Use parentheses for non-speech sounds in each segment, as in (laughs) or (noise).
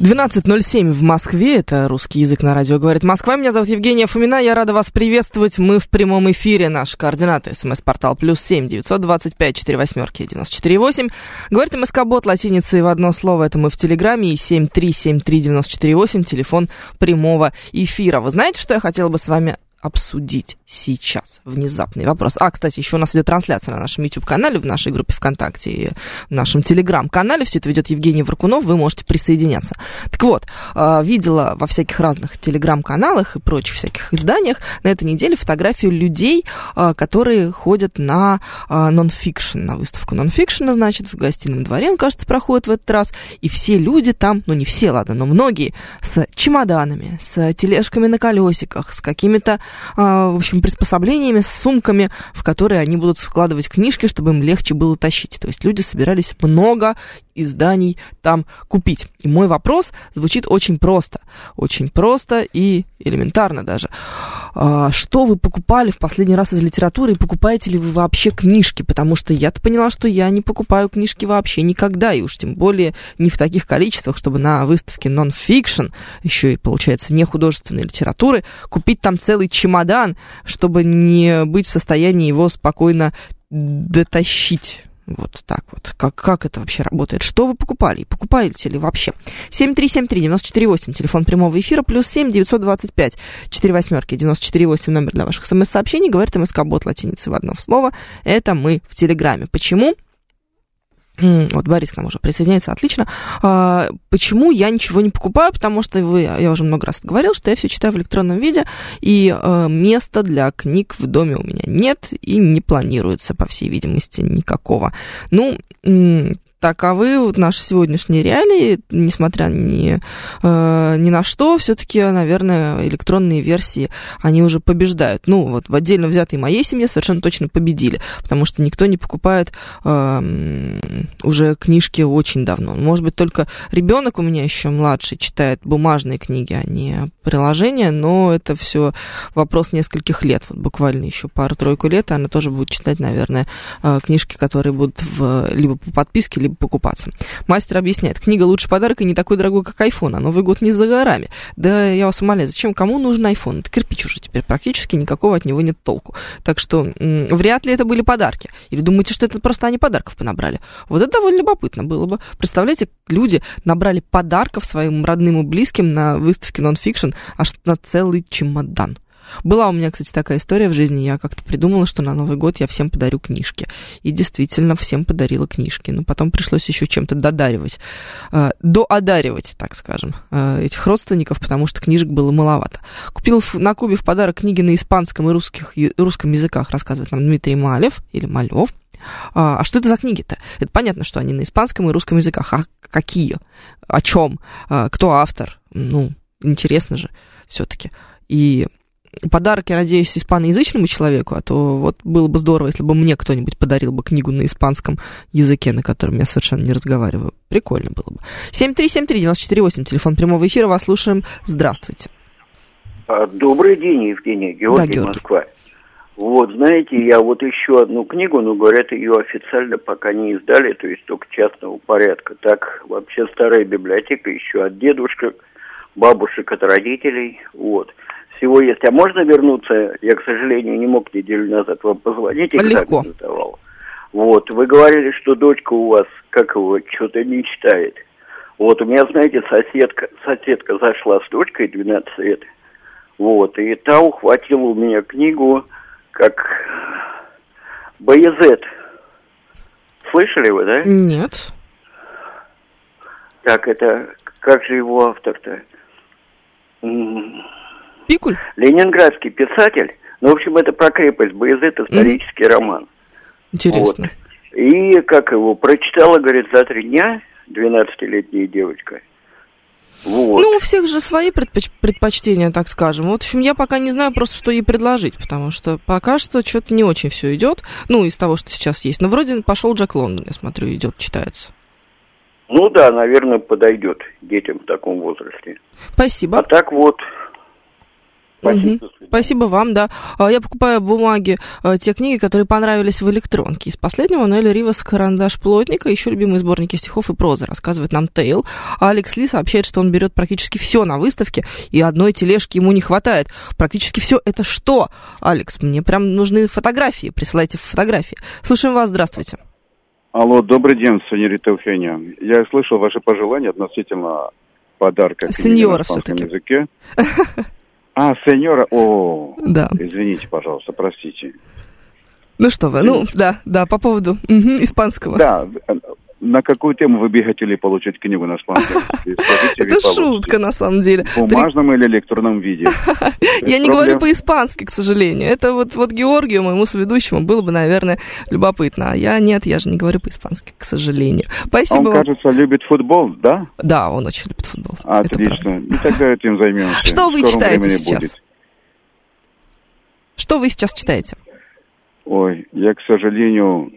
12.07 в Москве. Это русский язык на радио «Говорит Москва». Меня зовут Евгения Фомина. Я рада вас приветствовать. Мы в прямом эфире. Наши координаты. СМС-портал плюс семь девятьсот двадцать пять четыре восьмерки девяносто четыре восемь. Говорит МСК-бот латиницей в одно слово. Это мы в Телеграме. И семь три семь три девяносто четыре восемь. Телефон прямого эфира. Вы знаете, что я хотела бы с вами обсудить сейчас? Внезапный вопрос. А, кстати, еще у нас идет трансляция на нашем YouTube-канале, в нашей группе ВКонтакте и в нашем Телеграм-канале. Все это ведет Евгений Варкунов, вы можете присоединяться. Так вот, э, видела во всяких разных Телеграм-каналах и прочих всяких изданиях на этой неделе фотографию людей, э, которые ходят на э, нон-фикшн, на выставку нон-фикшена, значит, в гостином дворе, он, кажется, проходит в этот раз, и все люди там, ну не все, ладно, но многие, с чемоданами, с тележками на колесиках, с какими-то а, в общем, приспособлениями, с сумками, в которые они будут складывать книжки, чтобы им легче было тащить. То есть люди собирались много изданий там купить. И мой вопрос звучит очень просто. Очень просто и элементарно даже. А, Что вы покупали в последний раз из литературы и покупаете ли вы вообще книжки? Потому что я-то поняла, что я не покупаю книжки вообще никогда, и уж тем более не в таких количествах, чтобы на выставке нон-фикшн, еще и, получается, не художественной литературы, купить там целый чемодан, чтобы не быть в состоянии его спокойно дотащить. Вот так вот. Как, как это вообще работает? Что вы покупали? Покупаете ли вообще? 7373948, телефон прямого эфира, плюс 7 925 4 восьмерки 948, номер для ваших смс-сообщений. Говорит МСК Бот латиницей в одно слово. Это мы в Телеграме. Почему? Вот Борис к нам уже присоединяется, отлично. А, почему я ничего не покупаю? Потому что вы, я уже много раз говорил, что я все читаю в электронном виде, и а, места для книг в доме у меня нет и не планируется, по всей видимости, никакого. Ну, таковы вот наши сегодняшние реалии, несмотря ни, э, ни на что, все-таки, наверное, электронные версии, они уже побеждают. Ну, вот в отдельно взятой моей семье совершенно точно победили, потому что никто не покупает э, уже книжки очень давно. Может быть, только ребенок у меня еще младший читает бумажные книги, а не приложения, но это все вопрос нескольких лет, вот буквально еще пару-тройку лет, и она тоже будет читать, наверное, э, книжки, которые будут в, либо по подписке, либо покупаться. Мастер объясняет, книга лучше подарок и не такой дорогой, как iPhone, а Новый год не за горами. Да я вас умоляю, зачем, кому нужен iPhone? Это кирпич уже теперь, практически никакого от него нет толку. Так что м, вряд ли это были подарки. Или думаете, что это просто они подарков понабрали? Вот это довольно любопытно было бы. Представляете, люди набрали подарков своим родным и близким на выставке нон-фикшн аж на целый чемодан. Была у меня, кстати, такая история в жизни. Я как-то придумала, что на Новый год я всем подарю книжки. И действительно всем подарила книжки. Но потом пришлось еще чем-то додаривать, э, доодаривать, так скажем, э, этих родственников, потому что книжек было маловато. Купил на Кубе в подарок книги на испанском и русских, русском языках, рассказывает нам Дмитрий Малев или Малев. А а что это за книги-то? Это понятно, что они на испанском и русском языках. А какие? О чем? А, Кто автор? Ну, интересно же все-таки. И подарок, я надеюсь, испаноязычному человеку, а то вот было бы здорово, если бы мне кто-нибудь подарил бы книгу на испанском языке, на котором я совершенно не разговариваю. Прикольно было бы. 7373948, телефон прямого эфира, вас слушаем. Здравствуйте. А, Добрый день, Евгений, Георгий, Георгий. Москва. Вот, знаете, я вот еще одну книгу, но, говорят, ее официально пока не издали, то есть только частного порядка. Так, вообще старая библиотека еще от дедушек, бабушек, от родителей, вот. Всего есть. А можно вернуться? Я, к сожалению, не мог неделю назад вам позвонить, экзамен Легко. сдавал. Вот, вы говорили, что дочка у вас, как его, что-то не читает. Вот, у меня, знаете, соседка, соседка зашла с дочкой 12 лет, вот, и та ухватила у меня книгу, как Боязет. Слышали вы, да? Нет. Так, это, как же его автор-то? Пикуль? Ленинградский писатель. Ну, в общем, это про крепость Боязет, исторический роман. Интересно. И как его, прочитала, говорит, за три дня, 12-летняя девочка. Вот. Ну, у всех же свои предпоч- предпочтения, так скажем. Вот, в общем, я пока не знаю просто, что ей предложить, потому что пока что что-то не очень все идет, ну, из того, что сейчас есть. Но вроде пошел Джек Лондон, я смотрю, идет, читается. Ну да, наверное, подойдет детям в таком возрасте. Спасибо. А так вот. Мгм. Спасибо вам, да. А, Я покупаю бумаги, а, те книги, которые понравились в электронке. Из последнего Ноэль Ривас «Карандаш плотника», еще любимые сборники стихов и прозы, рассказывает нам Тейл. А Алекс Ли сообщает, что он берет практически все на выставке, и одной тележки ему не хватает. Практически все это что? Алекс, мне прям нужны фотографии, присылайте фотографии. Слушаем вас, здравствуйте. Алло, добрый день, сеньорита Евгения. Я слышал ваши пожелания относительно подарка всё-таки. языке. (laughs) А, сеньора, о, Да. извините, пожалуйста, простите. Ну что вы, ну, да, да, по поводу мгм, испанского. Да, на какую тему вы хотели получить книгу на (laughs) вы Это шутка, на самом деле. В бумажном или электронном виде? (laughs) Я не говорю по-испански, к сожалению. Это вот, вот Георгию, моему соведущему, было бы, наверное, любопытно. А я нет, я же не говорю по-испански, к сожалению. Он, Спасибо вам. кажется, любит футбол, да? Да, он очень любит футбол. Отлично. И тогда этим займемся. Что вы читаете сейчас? Что вы сейчас читаете? Ой, я, к сожалению,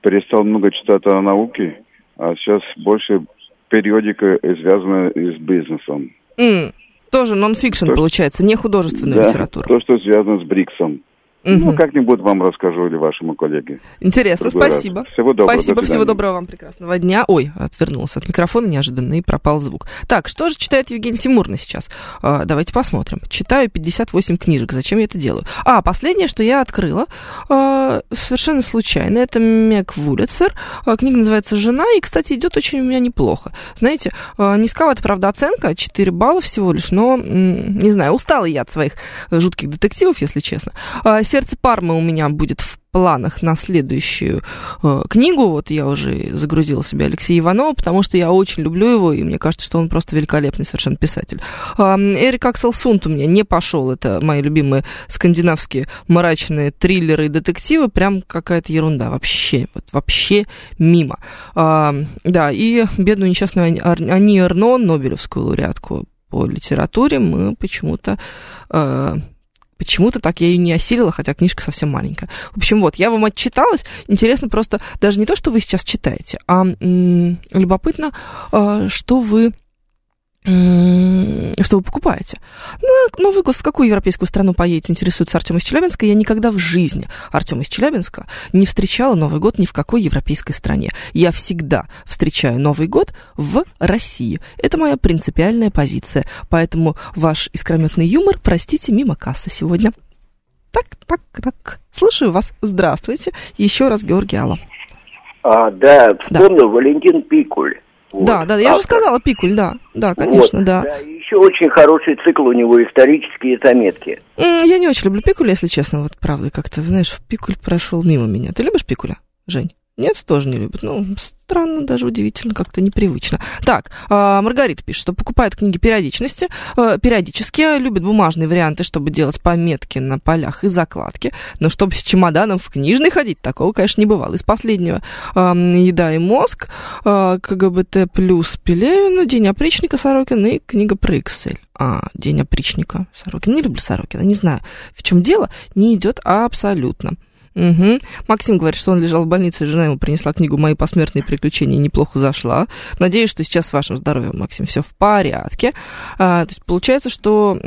перестал много читать о науке, а сейчас больше периодика, связанная с бизнесом. М, тоже нон-фикшн, получается, не художественная Да, литература. то, что связано с БРИКСом. Мгм. Ну, как-нибудь вам расскажу или вашему коллеге. Интересно, другой раз. спасибо. Всего доброго, Спасибо, до всего доброго вам, прекрасного дня. Ой, отвернулся от микрофона неожиданно и пропал звук. Так, что же читает Евгений Тимурный сейчас? А, давайте посмотрим. Читаю 58 книжек. Зачем я это делаю? А, последнее, что я открыла, а, совершенно случайно, это Мэг Вулицер. А, книга называется «Жена», и, кстати, идет очень у меня неплохо. Знаете, а, низковата, правда, оценка, 4 балла всего лишь, но, не знаю, устала я от своих э, жутких детективов, если честно. А, «Сердце Пармы» у меня будет в планах на следующую э, книгу. Вот я уже загрузила себе Алексея Иванова, потому что я очень люблю его, и мне кажется, что он просто великолепный совершенно писатель. А, Эрик Аксел Сунт у меня не пошел. Это мои любимые скандинавские мрачные триллеры и детективы. Прям какая-то ерунда. Вообще, вот вообще мимо. А, да, и бедную несчастную Ани Эрно, Нобелевскую лауреатку по литературе, мы почему-то э, Почему-то так я ее не осилила, хотя книжка совсем маленькая. В общем, вот, я вам отчиталась. Интересно просто даже не то, что вы сейчас читаете, а м, любопытно, а, что вы что вы покупаете. На Новый год в какую европейскую страну поедете, интересуется Артем из Челябинска. Я никогда в жизни Артема из Челябинска не встречала Новый год ни в какой европейской стране. Я всегда встречаю Новый год в России. Это моя принципиальная позиция. Поэтому ваш искрометный юмор, простите, мимо кассы сегодня. Так, так, так. Слушаю вас. Здравствуйте. Еще раз Георгий Алла. А, да, вспомнил Валентин Пикуль. Вот. Да, да, я же Автор. сказала Пикуль, да. Да, конечно, Вот, да. Еще очень хороший цикл у него «Исторические заметки». Я не очень люблю Пикуля, если честно, вот правда, как-то, знаешь, Пикуль прошел мимо меня. Ты любишь Пикуля, Жень? Нет, тоже не любит. Ну, странно, даже удивительно, как-то непривычно. Так, а, Маргарита пишет, что покупает книги периодичности, э, периодически, любит бумажные варианты, чтобы делать пометки на полях и закладки, но чтобы с чемоданом в книжный ходить, такого, конечно, не бывало. Из последнего «Еда и мозг», а, КГБТ плюс Пелевина, «День опричника» Сорокина и книга про Excel. А, «День опричника» Сорокина. Не люблю Сорокина, не знаю, в чем дело, не идет абсолютно. Угу. Максим говорит, что он лежал в больнице, жена ему принесла книгу «Мои посмертные приключения» и неплохо зашла. Надеюсь, что сейчас с вашим здоровьем, Максим, все в порядке. А, то есть получается, что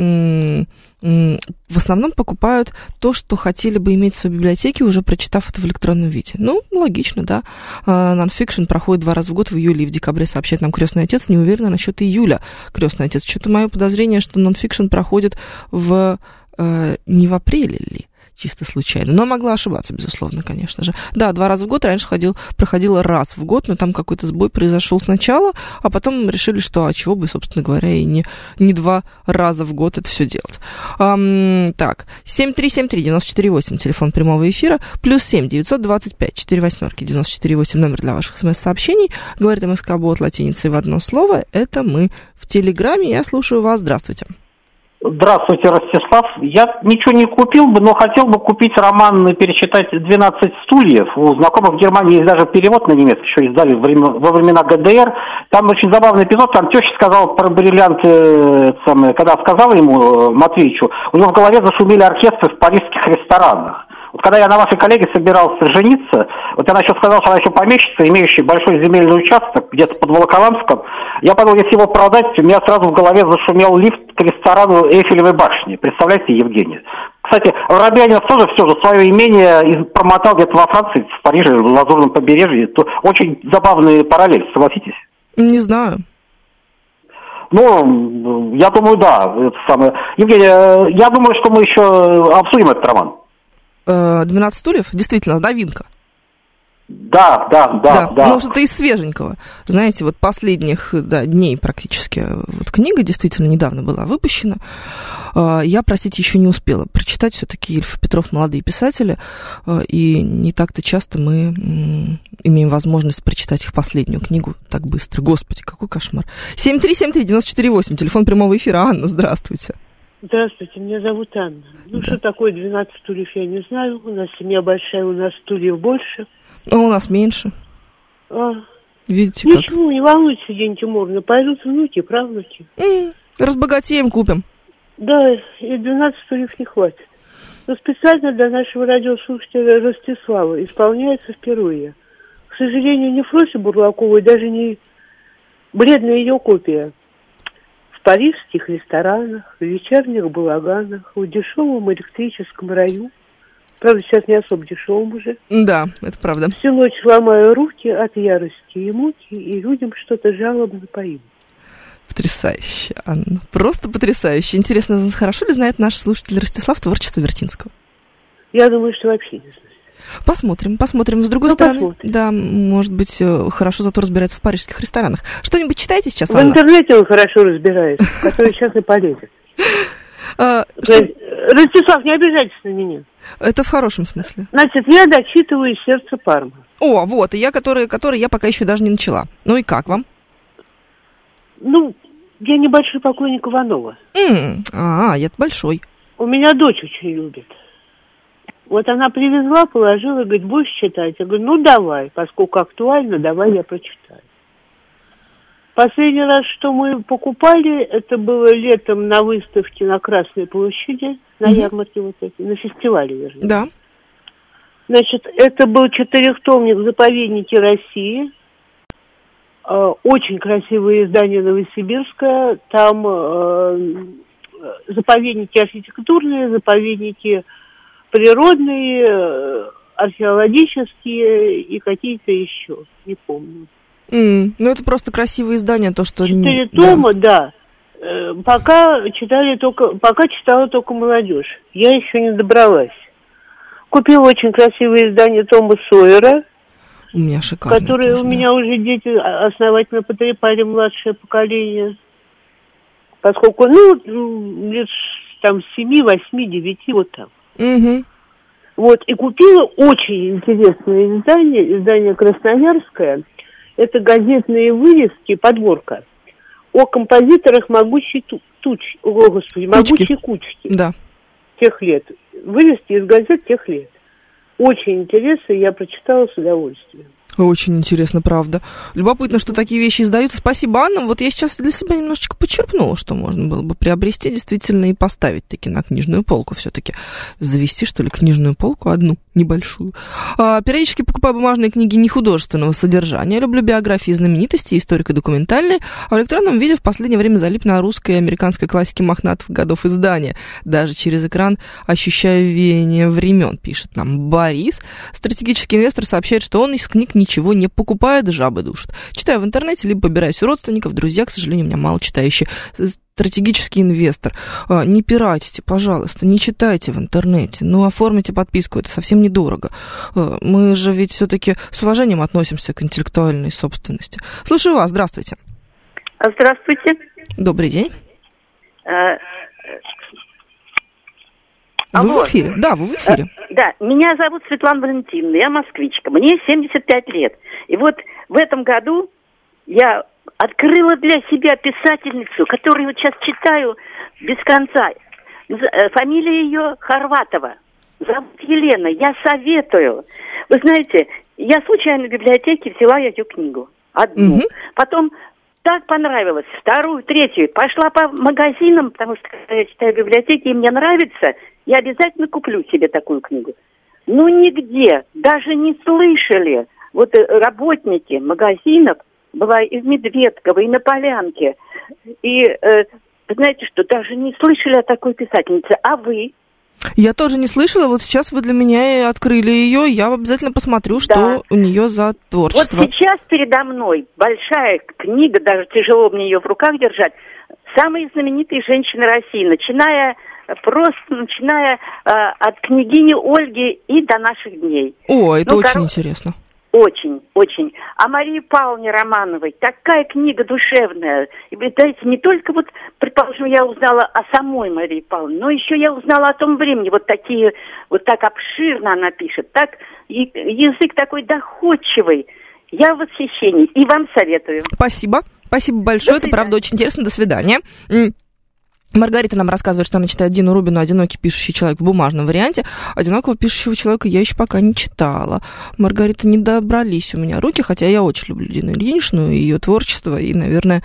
в основном покупают то, что хотели бы иметь в своей библиотеке, уже прочитав это в электронном виде. Ну, логично, да. А, Нонфикшн проходит два раза в год, в июле и в декабре, сообщает нам крестный отец. Не уверена насчет июля крестный отец. Что-то мое подозрение, что нонфикшн проходит в э, не в апреле ли? Чисто случайно. Но могла ошибаться, безусловно, конечно же. Да, два раза в год раньше ходил, проходила раз в год, но там какой-то сбой произошел сначала, а потом решили, что а чего бы, собственно говоря, и не, не два раза в год это все делать. Ам, так, 7373948, телефон прямого эфира, плюс 7 925 4 восьмерки 948 номер для ваших смс-сообщений. Говорит МСК Бот латиницей в одно слово. Это мы в Телеграме. Я слушаю вас. Здравствуйте. Здравствуйте, Ростислав. Я ничего не купил бы, но хотел бы купить роман и перечитать «12 стульев». У знакомых в Германии есть даже перевод на немецкий, еще издали во времена, ГДР. Там очень забавный эпизод, там теща сказала про бриллианты, э, когда сказала ему, э, Матвеевичу, у него в голове зашумели оркестры в парижских ресторанах. Вот когда я на вашей коллеге собирался жениться, вот она еще сказала, что она еще помещица, имеющая большой земельный участок где-то под Волоколамском. Я подумал, если его продать, у меня сразу в голове зашумел лифт к ресторану Эйфелевой башни. Представляете, Евгений? Кстати, Воробьянинов тоже все же свое имение промотал где-то во Франции, в Париже, в Лазурном побережье. Это очень забавный параллель, согласитесь? Не знаю. Ну, я думаю, да. Это самое. Евгений, э, я думаю, что мы еще обсудим этот роман. 12 э, стульев, действительно, новинка. Да, да, да, да. да. Ну, что-то из свеженького. Знаете, вот последних да, дней практически. Вот книга действительно недавно была выпущена. Э, я, простите, еще не успела прочитать все-таки Ильф Петров «Молодые писатели», э, и не так-то часто мы имеем возможность прочитать их последнюю книгу так быстро. Господи, какой кошмар. 7373948, телефон прямого эфира. Анна, здравствуйте. Здравствуйте, меня зовут Анна. Ну, да. что такое 12 стульев, я не знаю. У нас семья большая, у нас стульев больше. А у нас меньше. А. Видите Ничего, как? не волнуйтесь, День Тимуровна, пойдут внуки, правнуки. М-м, разбогатеем, купим. Да, и 12 стульев не хватит. Но специально для нашего радиослушателя Ростислава исполняется впервые. К сожалению, не Фросе Бурлаковой, даже не бледная ее копия – парижских ресторанах, в вечерних балаганах, в дешевом электрическом раю. Правда, сейчас не особо дешевым уже. Да, это правда. Всю ночь ломаю руки от ярости и муки, и людям что-то жалобно поим. Потрясающе, Анна. Просто потрясающе. Интересно, хорошо ли знает наш слушатель Ростислав творчество Вертинского? Я думаю, что вообще не знает. Посмотрим, посмотрим. С другой ну, стороны, посмотрим. да, может быть, э, хорошо зато разбирается в парижских ресторанах. Что-нибудь читаете сейчас, В Анна? интернете он хорошо разбирается, (laughs) который сейчас и полезет. А, Ростислав, не обижайтесь на меня. Это в хорошем смысле. Значит, я дочитываю «Сердце Парма». О, вот, и я, который, который я пока еще даже не начала. Ну и как вам? Ну, я небольшой поклонник Иванова. А, я большой. У меня дочь очень любит. Вот она привезла, положила, говорит, будешь читать? Я говорю, ну давай, поскольку актуально, давай я прочитаю. Последний раз, что мы покупали, это было летом на выставке на Красной площади, на ярмарке вот эти, на фестивале, вернее. Да. Значит, это был четырехтомник «Заповедники России». Э, очень красивое издание Новосибирское. Там э, заповедники архитектурные, заповедники природные, э, археологические и какие-то еще, не помню. Mm, ну, это просто красивое издание, то, что... Четыре тома, да. Э, пока читали только, пока читала только молодежь. Я еще не добралась. Купила очень красивое издание Тома Сойера. У меня шикарное Которые тоже, у меня уже дети основательно потрепали младшее поколение. Поскольку, ну, лет там семи, восьми, девяти, вот там. Угу. Вот, и купила очень интересное издание, издание «Красноярское». Это газетные вырезки, подборка о композиторах могучей туч, о, господи, кучки. могучей кучки. Да. Тех лет. Вырезки из газет тех лет. Очень интересно, я прочитала с удовольствием. Очень интересно, правда. Любопытно, что такие вещи издаются. Спасибо, Анна. Вот я сейчас для себя немножечко почерпнула, что можно было бы приобрести действительно и поставить таки на книжную полку все-таки. Завести, что ли, книжную полку одну, небольшую. А, периодически покупаю бумажные книги нехудожественного содержания. Люблю биографии знаменитостей, историко-документальные. А в электронном виде в последнее время залип на русской и американской классике мохнатых годов издания. Даже через экран ощущаю веяние времен, пишет нам Борис. Стратегический инвестор сообщает, что он из книг не ничего не покупает, жабы душат. Читаю в интернете, либо побираюсь у родственников, друзья, к сожалению, у меня мало читающие. Стратегический инвестор. А, не пиратите, пожалуйста, не читайте в интернете. Ну, оформите подписку, это совсем недорого. А, мы же ведь все-таки с уважением относимся к интеллектуальной собственности. Слушаю вас, здравствуйте. Здравствуйте. Добрый день. А, вы Алло. в эфире? Да, вы в эфире. Э, да, меня зовут Светлана Валентиновна, я москвичка, мне 75 лет. И вот в этом году я открыла для себя писательницу, которую вот сейчас читаю без конца. Э, Фамилия ее Хорватова. Зовут Елена. Я советую. Вы знаете, я случайно в библиотеке взяла эту книгу. Одну. Мгм. Потом так понравилось. Вторую, третью. Пошла по магазинам, потому что когда я читаю в библиотеке, и мне нравится, я обязательно куплю себе такую книгу. Ну, нигде, даже не слышали. Вот э, работники магазинов, была и в Медведково, и на Полянке. И э, знаете что, даже не слышали о такой писательнице. А вы? Я тоже не слышала, вот сейчас вы для меня и открыли ее, я обязательно посмотрю, что Да. у нее за Вот творчество. сейчас передо мной большая книга, даже тяжело мне ее в руках держать. Самые знаменитые женщины России, начиная просто начиная э, от княгини Ольги и до наших дней. О, это Ну, очень коро- интересно. Очень, очень. А Марии Павловне Романовой такая книга душевная. И вы знаете, не только вот, предположим, я узнала о самой Марии Павловне, но еще я узнала о том времени. Вот такие, вот так обширно она пишет, так и язык такой доходчивый. Я в восхищении. И вам советую. Спасибо. Спасибо большое. Это правда очень интересно. До свидания. Маргарита нам рассказывает, что она читает Дину Рубину «Одинокий пишущий человек» в бумажном варианте. «Одинокого пишущего человека» я еще пока не читала. Маргарита, не добрались у меня руки, хотя я очень люблю Дину Ильиничну и ее творчество, и, наверное,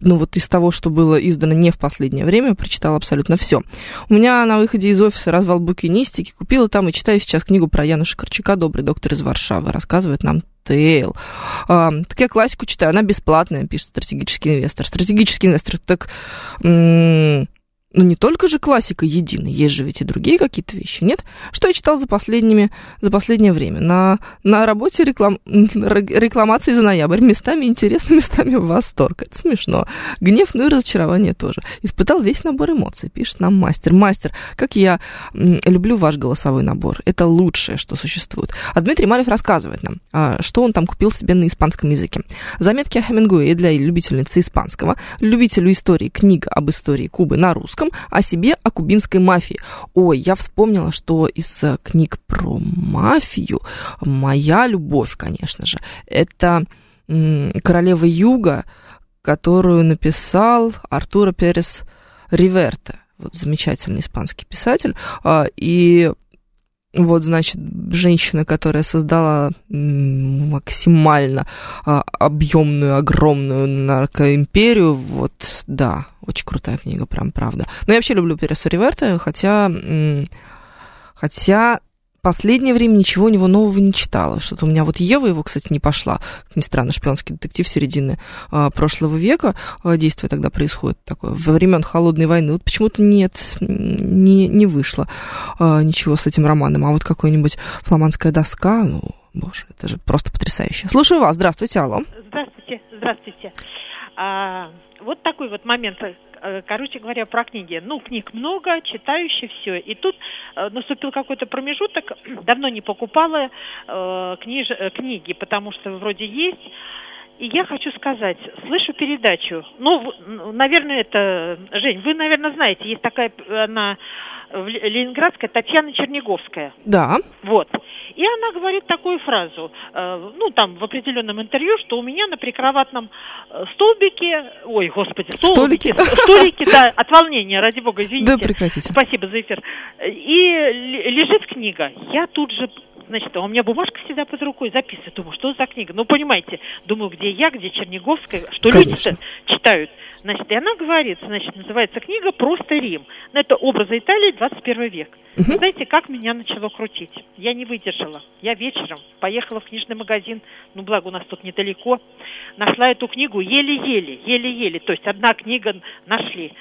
ну вот из того, что было издано не в последнее время, прочитала абсолютно все. У меня на выходе из офиса развал букинистики, купила там и читаю сейчас книгу про Яна Шикарчука «Добрый доктор из Варшавы», рассказывает нам Тейл. А, так я классику читаю, она бесплатная, пишет стратегический инвестор. Стратегический инвестор, так ну не только же классика единая, есть же ведь и другие какие-то вещи, нет? Что я читал за, последними, за последнее время? На, на работе реклам, (laughs) рекламации за ноябрь. Местами интересно, (laughs) местами восторг. Это смешно. Гнев, ну и разочарование тоже. Испытал весь набор эмоций, пишет нам мастер. Мастер, как я люблю ваш голосовой набор. Это лучшее, что существует. А Дмитрий Малев рассказывает нам, а, что он там купил себе на испанском языке. Заметки о Хемингуэе для любительницы испанского, любителю истории книга об истории Кубы на русском, о себе о кубинской мафии. Ой, я вспомнила, что из э, книг про мафию моя любовь, конечно же, это «Королева Юга», которую написал Артуро Перес Риверте. Вот замечательный испанский писатель. А, И вот, значит, женщина, которая создала максимально а, объемную, огромную наркоимперию, вот, да, очень крутая книга, прям правда. Но я вообще люблю Переса Риверта, хотя, хотя последнее время ничего у него нового не читала. Что-то у меня вот Ева его, кстати, не пошла. Как ни странно, шпионский детектив середины а, прошлого века. А, действие тогда происходит такое. Во времен Холодной войны. Вот почему-то нет, не, не вышло а, ничего с этим романом. А вот какой-нибудь фламандская доска, ну, боже, это же просто потрясающе. Слушаю вас. Здравствуйте, алло. Здравствуйте, здравствуйте. А, вот такой вот момент. Э, Короче говоря, про книги. Ну, книг много, читающие все. И тут э, наступил какой-то промежуток. (clears throat) Давно не покупала э, книж, э, книги, потому что вроде есть. И я хочу сказать, слышу передачу. Ну, наверное, это Жень, вы, наверное, знаете, есть такая она Ленинградская Татьяна Черниговская. Да. Вот. И она говорит такую фразу, э, ну, там, в определенном интервью, что у меня на прикроватном э, столбике, ой, господи, столбике, столике, да, от волнения, ради бога, извините. Да, прекратите. Спасибо за эфир. И лежит книга. Я тут же, значит, а у меня бумажка всегда под рукой, записываю. Думаю, что за книга? Ну, понимаете, думаю, где я, где Черниговская, что люди-то читают. Значит, и она говорит, значит, называется книга «Просто Рим». Ну, это образы Италии 21 век. Мгм. Знаете, как меня начало крутить? Я не выдержала. Я вечером поехала в книжный магазин, ну, благо у нас тут недалеко, нашла эту книгу еле-еле, еле-еле. То есть одна книга нашли.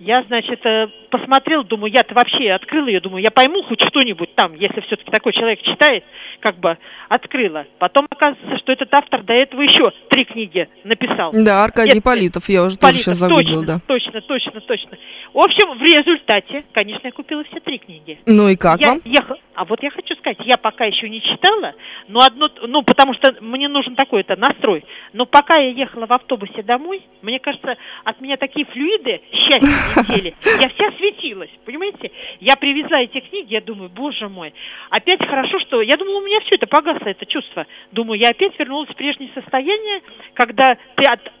Я, значит, э, посмотрела, думаю, я-то вообще открыла ее, думаю, я пойму хоть что-нибудь там, если все-таки такой человек читает, как бы открыла. Потом оказывается, что этот автор до этого еще три книги написал. Да, Аркадий Это- Политов, я уже тоже Политов, сейчас загуглил, точно, да. точно, точно, точно. В общем, в результате, конечно, я купила все три книги. Ну и как я вам? еха- А вот я хочу сказать, я пока еще не читала, но одно, ну, потому что мне нужен такой-то настрой. Но пока я ехала в автобусе домой, мне кажется, от меня такие флюиды счастья летели. Я вся светилась, понимаете? Я привезла эти книги, я думаю, боже мой, опять хорошо, что... Я думала, у меня все это погасло, это чувство. Думаю, я опять вернулась в прежнее состояние, когда ты от-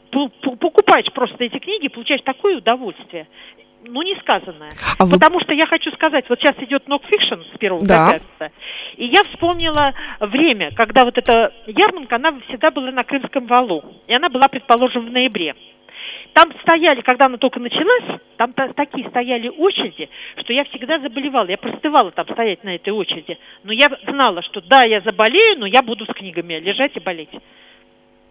покупаешь просто эти книги, получаешь такое удовольствие. ну, не сказанное. А вы- Потому что я хочу сказать, вот сейчас идет нокфикшн с первого Да. пятницы, и я вспомнила время, когда вот эта ярмарка, она всегда была на Крымском валу, и она была, предположим, в ноябре. Там стояли, когда она только началась, там та- такие стояли очереди, что я всегда заболевала. Я простывала там стоять на этой очереди. Но я знала, что да, я заболею, но я буду с книгами лежать и болеть.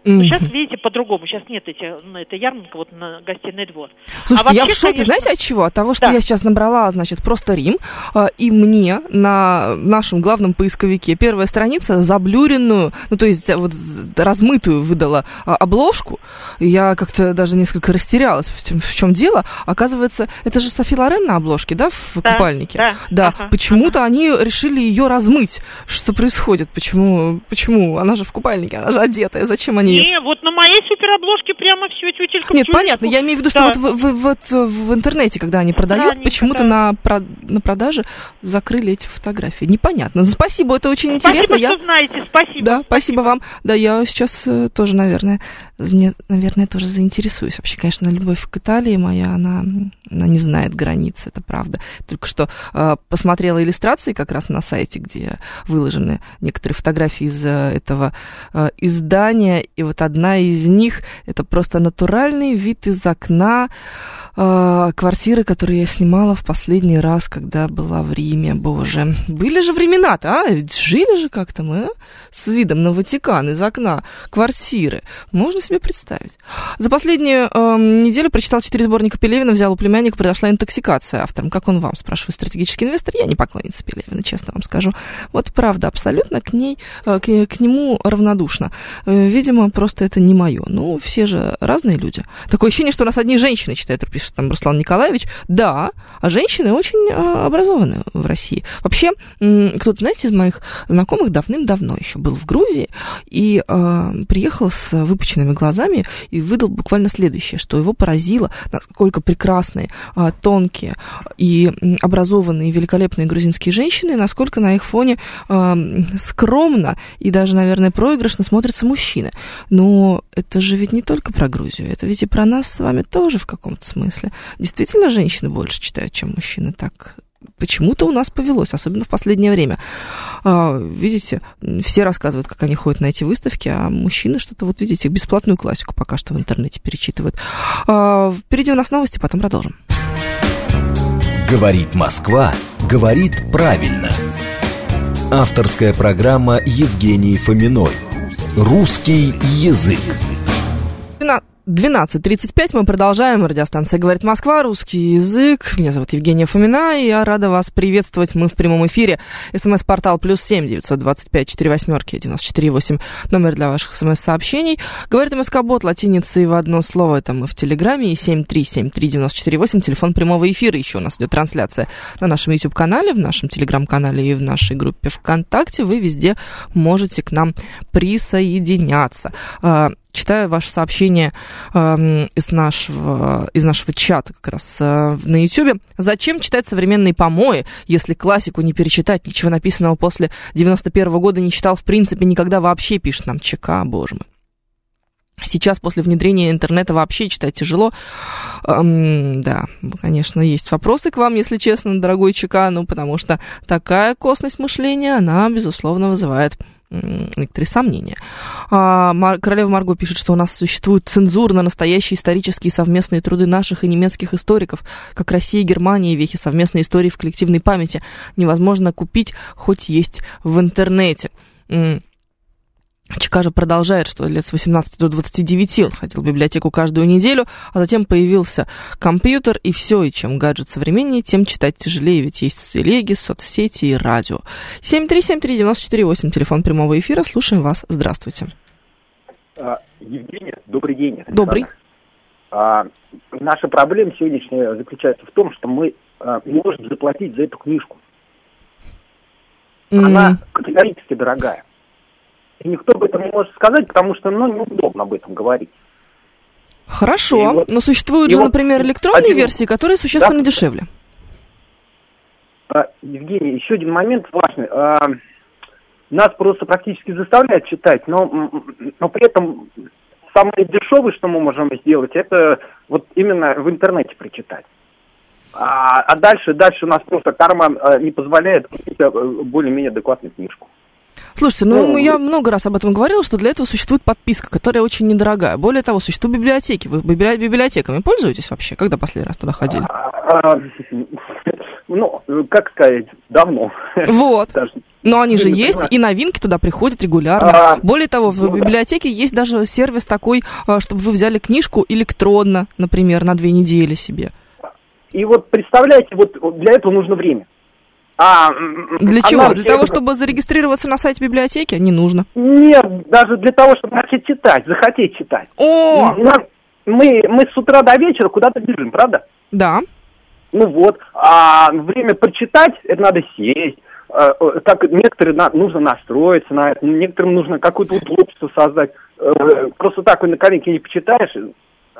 Мгм. сейчас, видите, по-другому. Сейчас нет эти, этой ярмарка вот на гостиный двор. Слушайте, А я в вообще, шоке, конечно, знаете, от чего? От того, что Да. я сейчас набрала, значит, просто Рим, э, и мне на нашем главном поисковике первая страница заблюренную, ну, то есть э, вот размытую выдала а, обложку. Я как-то даже несколько растерялась, в чем, в чем дело. Оказывается, это же Софи Лорен на обложке, да, в Да, купальнике? да, Да, ага, почему-то они решили ее размыть. Что происходит? Почему? Почему? Она же в купальнике, она же одетая. Зачем они Не, вот на моей суперобложке прямо все тютелька в нет, понятно. Я имею в виду, что Да. вот в, в- вот в интернете, когда они продают, Странненько, почему-то да. на, про- на продаже закрыли эти фотографии. Непонятно. Ну, спасибо, это очень интересно. Спасибо, я... что знаете, спасибо. Да, спасибо вам. Да, я сейчас э, тоже, наверное, мне, наверное, тоже заинтересуюсь. Вообще, конечно, любовь к Италии моя, она, она не знает границ, это правда. Только что э, посмотрела иллюстрации как раз на сайте, где выложены некоторые фотографии из э, этого э, издания, и вот одна из них это просто натуральный вид из окна э, квартиры, которую я снимала в последний раз, когда была в Риме. Боже, были же времена-то, а? Ведь жили же как-то мы, а? С видом на Ватикан из окна квартиры. Можно себе представить. За последнюю эм, неделю прочитал четыре сборника Пелевина, взял у племянника, произошла интоксикация автором. Как он вам, спрашивает стратегический инвестор? Я не поклонница Пелевина, честно вам скажу. Вот правда, абсолютно к ней, э, к, к нему равнодушно. Э, Видимо, просто это не мое. Ну, все же разные люди. Такое ощущение, что у нас одни женщины читают, пишет там Руслан Николаевич. Да, а женщины очень э, образованы в России. Вообще, кто-то, знаете, из моих знакомых давным-давно еще был в Грузии и э, приехал с выпученными глазами и выдал буквально следующее, что его поразило, насколько прекрасные, э, тонкие и образованные, великолепные грузинские женщины, насколько на их фоне э, скромно и даже, наверное, проигрышно смотрятся мужчины. Но это же ведь не только про Грузию, это ведь и про нас с вами тоже в каком-то смысле. Действительно, женщины больше читают, чем мужчины. Так почему-то у нас повелось, особенно в последнее время. А, видите, все рассказывают, как они ходят на эти выставки, а мужчины что-то, вот видите, бесплатную классику пока что в интернете перечитывают. А, впереди у нас новости, потом продолжим. Говорит Москва, говорит правильно. Авторская программа Евгении Фоминой. Русский язык. 12.35 мы продолжаем. Радиостанция «Говорит Москва», русский язык. Меня зовут Евгения Фомина, и я рада вас приветствовать. Мы в прямом эфире. СМС-портал плюс семь девятьсот двадцать пять четыре восьмерки девяносто четыре восемь. Номер для ваших смс-сообщений. Говорит МСК-бот латиницей в одно слово. Это мы в Телеграме. И семь три семь три девяносто четыре восемь. Телефон прямого эфира. Еще у нас идет трансляция на нашем YouTube-канале, в нашем Телеграм-канале и в нашей группе ВКонтакте. Вы везде можете к нам присоединяться. Читаю ваше сообщение э, из, нашего, из нашего чата как раз э, на YouTube. Зачем читать современные помои, если классику не перечитать? Ничего написанного после 91 -го года не читал в принципе никогда вообще, пишет нам ЧК, боже мой. Сейчас после внедрения интернета вообще читать тяжело. Эм, да, конечно, есть вопросы к вам, если честно, дорогой ЧК, ну, потому что такая косность мышления, она, безусловно, вызывает некоторые сомнения. А, Королева Марго пишет, что у нас существует цензура на настоящие исторические совместные труды наших и немецких историков, как Россия и Германия, вехи совместной истории в коллективной памяти. Невозможно купить, хоть есть в интернете. Же продолжает, что лет с 18 до 29 он ходил в библиотеку каждую неделю, а затем появился компьютер, и все, и чем гаджет современнее, тем читать тяжелее, ведь есть телеги, соцсети и радио. 7373948, телефон прямого эфира, слушаем вас, здравствуйте. А, Евгения, добрый день. Добрый. А, наша проблема сегодняшняя заключается в том, что мы а, не можем заплатить за эту книжку. Она категорически дорогая. И никто об этом не может сказать, потому что ну, неудобно об этом говорить. Хорошо, И вот- но существуют же, вот например, электронные один- версии, которые существенно Да. дешевле. А, Евгений, еще один момент важный. А, нас просто практически заставляют читать, но, но при этом самое дешевое, что мы можем сделать, это вот именно в интернете прочитать. А, а дальше, дальше у нас просто карман э, не позволяет купить э, более-менее адекватную книжку. Слушайте, ну, Ну, я много раз об этом говорила, что для этого существует подписка, которая очень недорогая. Более того, существуют библиотеки. Вы библи- библиотеками пользуетесь вообще? Когда последний раз туда ходили? А, ну, как сказать, давно. Вот. (laughs) Но они же есть, и новинки туда приходят регулярно. А, Более того, в ну да. библиотеке есть даже сервис такой, а, чтобы вы взяли книжку электронно, например, на две недели себе. И вот представляете, вот для этого нужно время. А, Для а чего? Для того, чтобы зарегистрироваться на сайте библиотеки? Не нужно. Нет, даже для того, чтобы начать читать, захотеть читать. О! Мы, мы с утра до вечера куда-то бежим, правда? Да. Ну вот, а время прочитать, это надо сесть. Э, Так некоторые на- нужно настроиться на это, некоторым нужно какое-то удобство создать. Э, Просто так на коленке не почитаешь,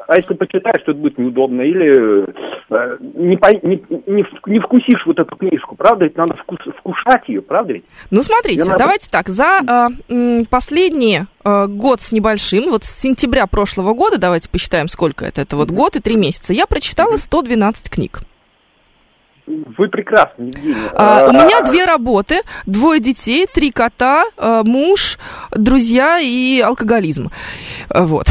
а если почитаешь, то это будет неудобно. Или э, не, пой- не, не не вкусишь вот эту книжку, правда? Ведь надо вкус- вкушать ее, правда ведь? Ну, смотрите, Я надо- давайте так, за м, последний а, год с небольшим, вот с сентября прошлого года, давайте посчитаем, сколько это, это вот год и три месяца, я прочитала 112 книг. Вы прекрасны, Евгения. А, у А, меня две работы, двое детей, три кота, а, муж, друзья и алкоголизм. А, Вот.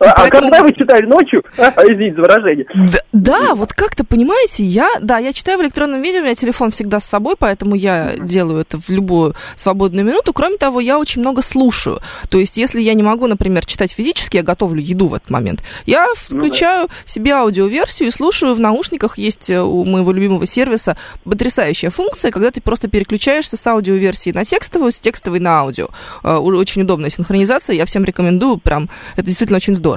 А, а Поэтому- когда вы читали ночью, извините за выражение, Да, да, вот как-то, понимаете, я, да, я читаю в электронном виде, у меня телефон всегда с собой, поэтому я делаю это в любую свободную минуту. Кроме того, я очень много слушаю. То есть, если я не могу, например, читать физически, я готовлю еду в этот момент, я Ну включаю себе аудиоверсию и слушаю в наушниках. Есть э, у моего любимого сервиса потрясающая функция, когда ты просто переключаешься с аудиоверсии на текстовую, с текстовой на аудио. Э, Очень удобная синхронизация, я всем рекомендую, прям, это действительно очень здорово.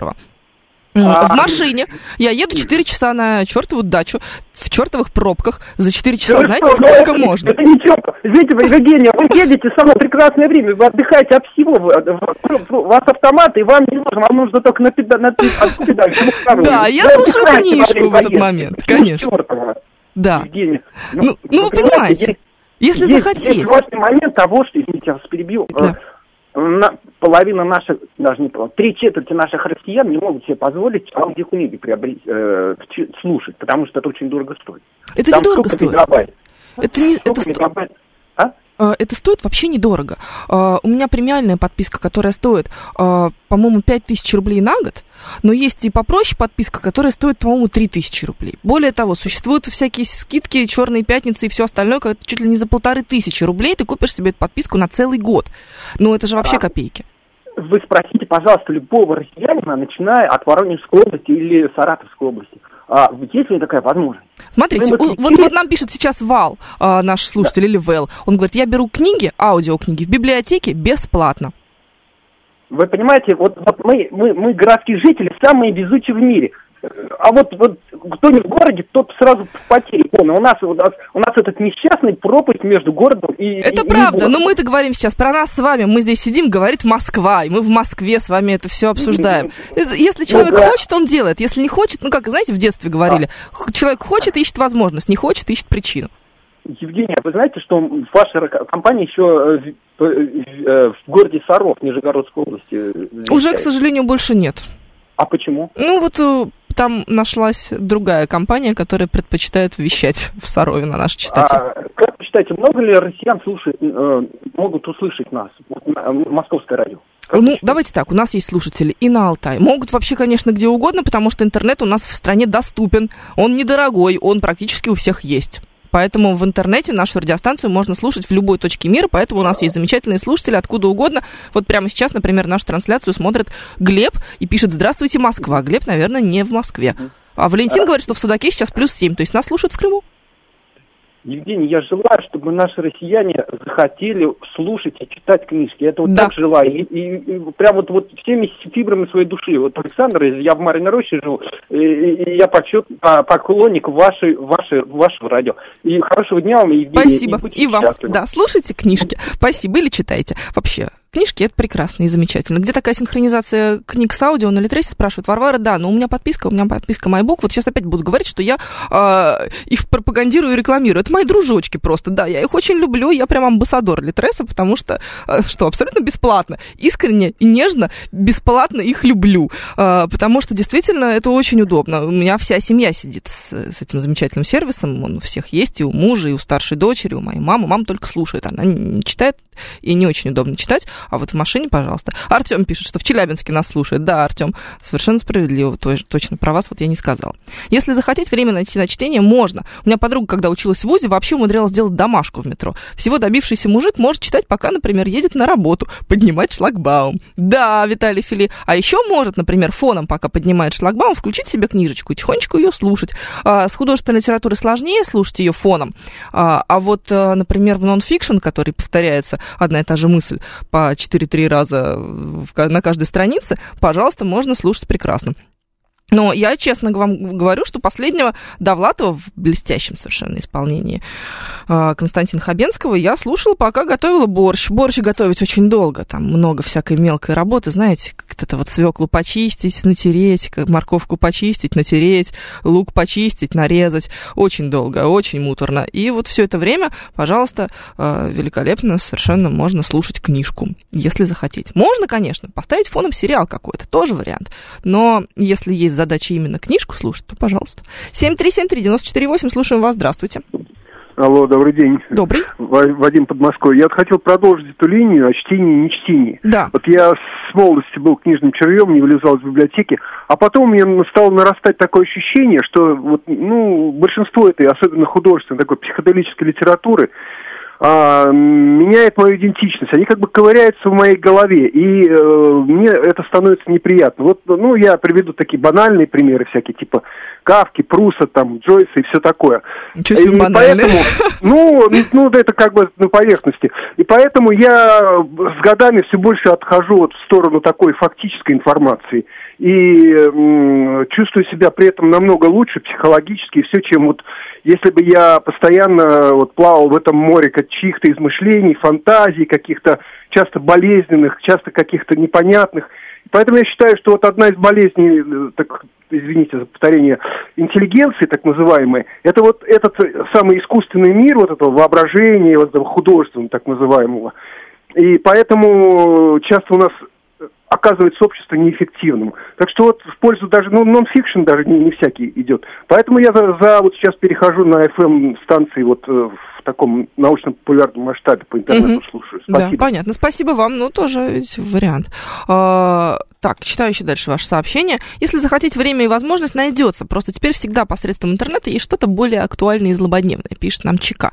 М, А- В машине я еду 4 часа на чертову дачу в чертовых пробках. За 4 часа, Да знаете, что, ну сколько это- можно? Это ничего. Извините, вы, Евгения, вы едете в самое прекрасное время, вы отдыхаете от всего, у вас автомат, и вам не нужно, вам нужно только на педа- на педаль. Да, я слушаю книжку в этот момент, Ну, конечно. Да. Евгения. Ну, ну, вы понимаете, если захотеть. Есть важный момент того, что, извините, я вас перебил, Да. э, на- половина наших, даже не половина, три четверти наших россиян не могут себе позволить аудиокниги приобрести, э, слушать, потому что это очень дорого стоит. Это Там недорого стоит. мегабайт? Это, не, Сколько это, мегабайт? А? э, это стоит вообще недорого. Э, У меня премиальная подписка, которая стоит, по-моему, 5000 рублей на год, но есть и попроще подписка, которая стоит, по-моему, 3000 рублей. Более того, существуют всякие скидки, черные пятницы и все остальное, когда чуть ли не за полторы тысячи рублей ты купишь себе эту подписку на целый год. Ну, это же вообще А. копейки. Вы спросите, пожалуйста, любого россиянина, начиная от Воронежской области или Саратовской области. А, есть ли такая возможность? Смотрите, у- вот, вот нам пишет сейчас Вал, а, наш слушатель, или Вэл. Он говорит, я беру книги, аудиокниги в библиотеке бесплатно. Вы понимаете, вот, вот мы, мы, мы, городские жители, самые везучие в мире. А вот, вот кто не в городе, тот сразу в потере полной. У нас, у нас, у нас этот несчастный пропасть между городом и... Это и- и правда, городом. но мы-то говорим сейчас про нас с вами. Мы здесь сидим, говорит Москва, и мы в Москве с вами это все обсуждаем. Это- Если человек Ну да. хочет, он делает. Если не хочет, ну как, знаете, в детстве говорили, х- человек хочет, ищет возможность, не хочет, ищет причину. Евгения, вы знаете, что ваша компания еще э, в, э, в городе Саров, Нижегородской области. э, Уже, к сожалению, больше нет. А почему? Ну вот э, там нашлась другая компания, которая предпочитает вещать в Сарове на нашей частоте. А, как вы считаете, много ли россиян слушает, э, могут услышать нас, вот, э, московское радио? Ну, давайте так, у нас есть слушатели и на Алтай. Могут вообще, конечно, где угодно, потому что интернет у нас в стране доступен. Он недорогой, он практически у всех есть. Поэтому в интернете нашу радиостанцию можно слушать в любой точке мира, поэтому у нас есть замечательные слушатели откуда угодно. Вот прямо сейчас, например, нашу трансляцию смотрит Глеб и пишет «Здравствуйте, Москва». Глеб, наверное, не в Москве. А Валентин говорит, что в Судаке сейчас плюс 7, то есть нас слушают в Крыму. Евгений, я желаю, чтобы наши россияне захотели слушать и читать книжки. Я это вот Да. так желаю. И, и- и прям вот, вот всеми фибрами своей души. Вот Александр, я в Мариной Роще живу, и, и- я почет, по- поклонник вашей, вашей, вашего радио. И хорошего дня вам, Евгений. Спасибо. И, И вам. счастливы. Да, слушайте книжки. Спасибо. Или читайте. Вообще, книжки, это прекрасно и замечательно. Где такая синхронизация книг с аудио на Литресе, спрашивает Варвара. Да, но у меня подписка, у меня подписка MyBook. Вот сейчас опять буду говорить, что я э, их пропагандирую и рекламирую. Это мои дружочки просто, да, я их очень люблю, я прям амбассадор Литреса, потому что, э, что, абсолютно бесплатно, искренне и нежно, бесплатно их люблю, э, потому что действительно это очень удобно. У меня вся семья сидит с, с этим замечательным сервисом, он у всех есть, и у мужа, и у старшей дочери, у моей мамы. Мама только слушает, она не читает, и не очень удобно читать, а вот в машине, пожалуйста. Артем пишет, что в Челябинске нас слушает. Да, Артем, совершенно справедливо, точно про вас вот я не сказала. Если захотеть время найти на чтение, можно. У меня подруга, когда училась в ВУЗе, вообще умудрялась сделать домашку в метро. Всего добившийся мужик может читать, пока, например, едет на работу, поднимать шлагбаум. Да, Виталий Фили. А еще может, например, фоном, пока поднимает шлагбаум, включить себе книжечку и тихонечко ее слушать. А, с художественной литературой сложнее слушать ее фоном. А, а вот, а, например, в нонфикшн, который повторяется одна и та же мысль по 4-3 раза на каждой странице, пожалуйста, можно слушать прекрасно. Но я честно вам говорю, что последнего Довлатова в блестящем совершенно исполнении а, Константина Хабенского я слушала, пока готовила борщ. Борщ готовить очень долго, там много всякой мелкой работы, знаете, как это вот свеклу почистить, натереть, морковку почистить, натереть, лук почистить, нарезать. Очень долго, очень муторно. И вот все это время, пожалуйста, а, великолепно совершенно можно слушать книжку, если захотеть. Можно, конечно, поставить фоном сериал какой-то, тоже вариант. Но если есть задача именно книжку слушать, то пожалуйста. 7373948, слушаем вас, здравствуйте. Алло, добрый день. Добрый. Вадим Подмосковье. Я хотел продолжить эту линию о чтении и не чтении. Да. Вот я с молодости был книжным червем, не вылезал из библиотеки, а потом у меня стало нарастать такое ощущение, что вот, ну, большинство этой, особенно художественной, такой психоделической литературы, а, меняет мою идентичность. Они как бы ковыряются в моей голове, и э, мне это становится неприятно. Вот, ну, я приведу такие банальные примеры всякие, типа Кавки, Пруса, там, Джойса и все такое. Ничего себе и поэтому, ну, ну, это как бы на поверхности. И поэтому я с годами все больше отхожу вот в сторону такой фактической информации и м, чувствую себя при этом намного лучше психологически и все, чем вот если бы я постоянно вот плавал в этом море чьих-то измышлений, фантазий, каких-то часто болезненных, часто каких-то непонятных. Поэтому я считаю, что вот одна из болезней, э, так, извините за повторение, интеллигенции, так называемой, это вот этот самый искусственный мир вот этого воображения, вот этого художественного, так называемого. И поэтому часто у нас оказывается общество неэффективным. Так что вот в пользу даже, ну, нон-фикшн даже не, не всякий идет. Поэтому я за, за вот сейчас перехожу на FM-станции вот э, в таком научно-популярном масштабе по интернету угу. слушаю. Спасибо. Да, понятно. Спасибо вам. Ну, тоже вариант. А, так, читаю еще дальше ваше сообщение. Если захотите время и возможность, найдется. Просто теперь всегда посредством интернета есть что-то более актуальное и злободневное, пишет нам ЧК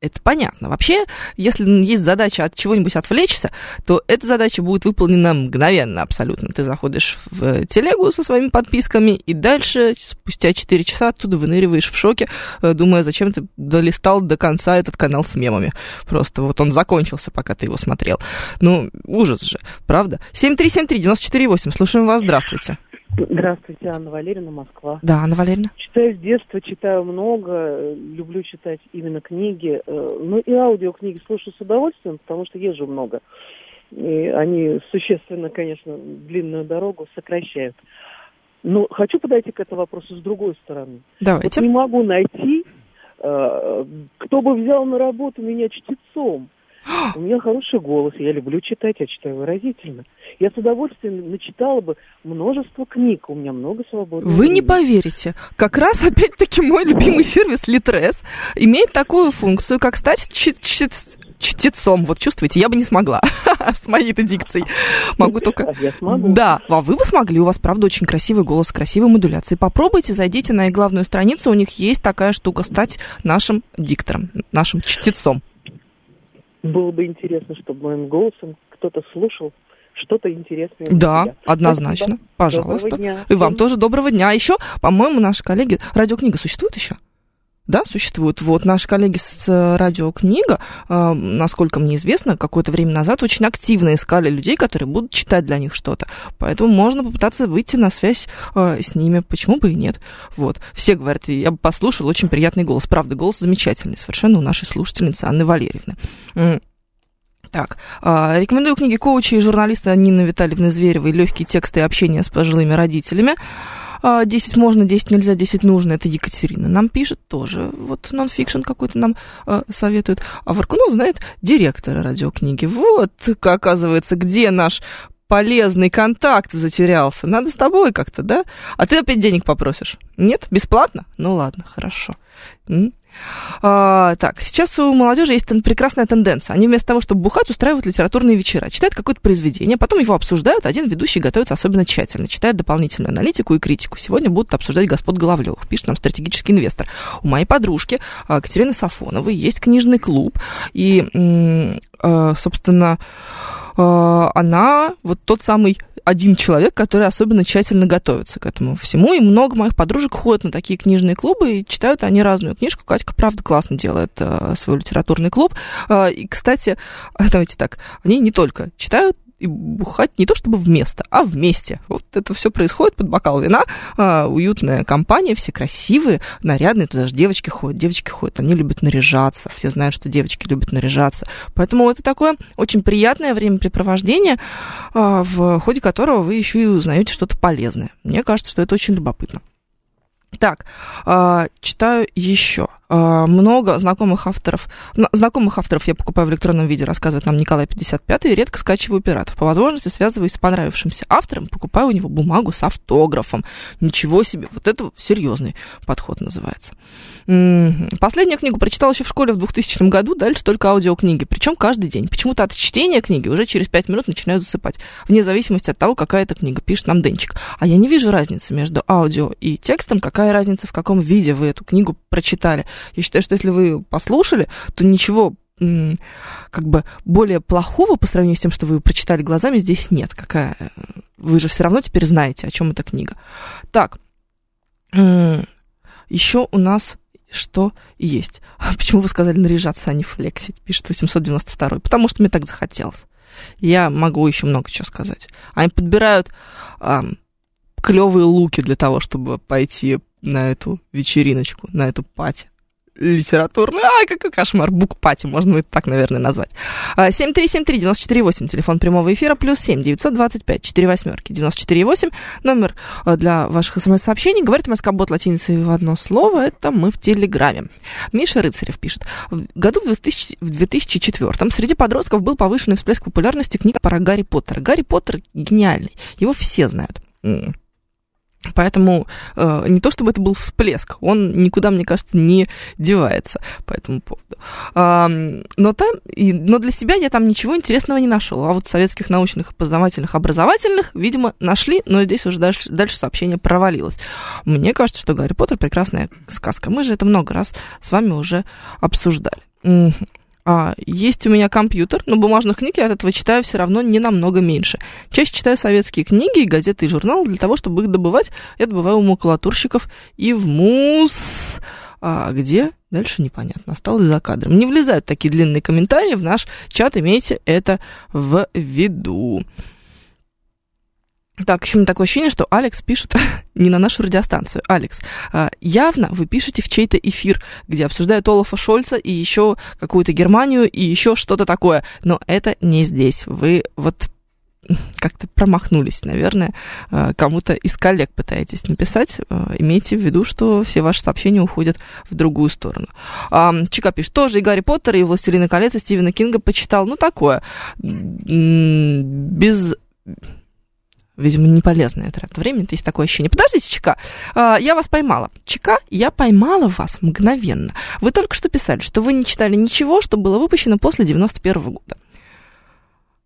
это понятно. Вообще, если есть задача от чего-нибудь отвлечься, то эта задача будет выполнена мгновенно абсолютно. Ты заходишь в телегу со своими подписками, и дальше, спустя 4 часа, оттуда выныриваешь в шоке, э, думая, зачем ты долистал до конца этот канал с мемами. Просто вот он закончился, пока ты его смотрел. Ну, ужас же, правда? 7373948, слушаем вас, здравствуйте. Здравствуйте, Анна Валерьевна, Москва. Да, Анна Валерьевна. Читаю с детства, читаю много, люблю читать именно книги. Э, ну и аудиокниги слушаю с удовольствием, потому что езжу много. И они существенно, конечно, длинную дорогу сокращают. Но хочу подойти к этому вопросу с другой стороны. Давайте. Вот не могу найти, э, кто бы взял на работу меня чтецом. (gasps) У меня хороший голос, я люблю читать, я читаю выразительно. Я с удовольствием начитала бы множество книг, у меня много свободного Вы не поверите, как раз опять-таки мой любимый сервис Литрес имеет такую функцию, как стать чтецом. Вот чувствуете, я бы не смогла (laughs) с моей-то дикцией. Могу только... А я смогу. Да, а вы бы смогли, у вас, правда, очень красивый голос, красивая модуляция. Попробуйте, зайдите на их главную страницу, у них есть такая штука, стать нашим диктором, нашим чтецом. Было бы интересно, чтобы моим голосом кто-то слушал что-то интересное. Да, однозначно. Спасибо. Пожалуйста. дня. И вам тоже доброго дня. А еще, по-моему, наши коллеги... Радиокнига существует еще? Да, существует. Вот наши коллеги с э, радиокнига, э, насколько мне известно, какое-то время назад очень активно искали людей, которые будут читать для них что-то. Поэтому можно попытаться выйти на связь э, с ними. Почему бы и нет? Вот. Все говорят, я бы послушал, очень приятный голос. Правда, голос замечательный совершенно у нашей слушательницы Анны Валерьевны. Так, рекомендую книги коуча и журналиста Нины Витальевны Зверевой «Легкие тексты и общение с пожилыми родителями». 10 можно, 10 нельзя, 10 нужно. Это Екатерина нам пишет тоже. Вот нонфикшн какой-то нам э, советует. А Варкунов знает директора радиокниги. Вот, оказывается, где наш полезный контакт затерялся. Надо с тобой как-то, да? А ты опять денег попросишь? Нет? Бесплатно? Ну ладно, хорошо. А, так, сейчас у молодежи есть прекрасная тенденция. Они вместо того, чтобы бухать, устраивают литературные вечера. Читают какое-то произведение, потом его обсуждают. Один ведущий готовится особенно тщательно, читает дополнительную аналитику и критику. Сегодня будут обсуждать господ Головлевых, пишет нам стратегический инвестор. У моей подружки а, Катерины Сафоновой есть книжный клуб. И, а, собственно, а, она вот тот самый один человек, который особенно тщательно готовится к этому всему. И много моих подружек ходят на такие книжные клубы и читают они разную книжку. Катька, правда, классно делает э, свой литературный клуб. Э, и, кстати, (laughs) давайте так, они не только читают и бухать не то чтобы вместо, а вместе. Вот это все происходит под бокал вина, а, уютная компания, все красивые, нарядные, туда же девочки ходят, девочки ходят, они любят наряжаться, все знают, что девочки любят наряжаться. Поэтому это такое очень приятное времяпрепровождение, а, в ходе которого вы еще и узнаете что-то полезное. Мне кажется, что это очень любопытно. Так, а, читаю еще. А, много знакомых авторов. Знакомых авторов я покупаю в электронном виде, рассказывает нам Николай 55, и редко скачиваю пиратов. По возможности связываюсь с понравившимся автором, покупаю у него бумагу с автографом. Ничего себе, вот это серьезный подход называется. Последнюю книгу прочитал еще в школе в 2000 году, дальше только аудиокниги, причем каждый день. Почему-то от чтения книги уже через 5 минут начинаю засыпать, вне зависимости от того, какая это книга, пишет нам Денчик. А я не вижу разницы между аудио и текстом, какая разница, в каком виде вы эту книгу прочитали. Я считаю, что если вы послушали, то ничего как бы более плохого по сравнению с тем, что вы прочитали глазами, здесь нет. Какая... Вы же все равно теперь знаете, о чем эта книга. Так, еще у нас что есть. (laughs) Почему вы сказали наряжаться, а не флексить, пишет 892. Потому что мне так захотелось. Я могу еще много чего сказать. Они подбирают а, клевые луки для того, чтобы пойти на эту вечериночку, на эту пати литературный. Ай, какой кошмар. Букпати, можно это так, наверное, назвать. 7373948, телефон прямого эфира, плюс 7 925 4 восьмерки 948, номер а, для ваших смс-сообщений. Говорит Москобот латиницей в одно слово, это мы в Телеграме. Миша Рыцарев пишет. В году в, 2000, в 2004 среди подростков был повышенный всплеск популярности книга про Гарри Поттера. Гарри Поттер гениальный, его все знают. Поэтому э, не то чтобы это был всплеск, он никуда, мне кажется, не девается по этому поводу. А, но, там, и, но для себя я там ничего интересного не нашел. А вот советских научных, познавательных, образовательных, видимо, нашли, но здесь уже дальше, дальше сообщение провалилось. Мне кажется, что Гарри Поттер прекрасная сказка. Мы же это много раз с вами уже обсуждали. А, есть у меня компьютер, но бумажных книг я от этого читаю все равно не намного меньше. Чаще читаю советские книги, газеты и журналы. Для того, чтобы их добывать, я добываю у макулатурщиков и в МУС. А где? Дальше непонятно. Осталось за кадром. Не влезают такие длинные комментарии в наш чат, имейте это в виду. Так, еще у меня такое ощущение, что Алекс пишет (laughs) не на нашу радиостанцию. Алекс, а, явно вы пишете в чей-то эфир, где обсуждают Олафа Шольца и еще какую-то Германию и еще что-то такое. Но это не здесь. Вы вот как-то промахнулись, наверное, а, кому-то из коллег пытаетесь написать, а, имейте в виду, что все ваши сообщения уходят в другую сторону. Чика пишет, тоже и Гарри Поттер, и Властелина колец, и Стивена Кинга почитал, ну, такое, без видимо, не полезная трата времени, есть такое ощущение. Подождите, ЧК, а, я вас поймала. ЧК, я поймала вас мгновенно. Вы только что писали, что вы не читали ничего, что было выпущено после 91 -го года.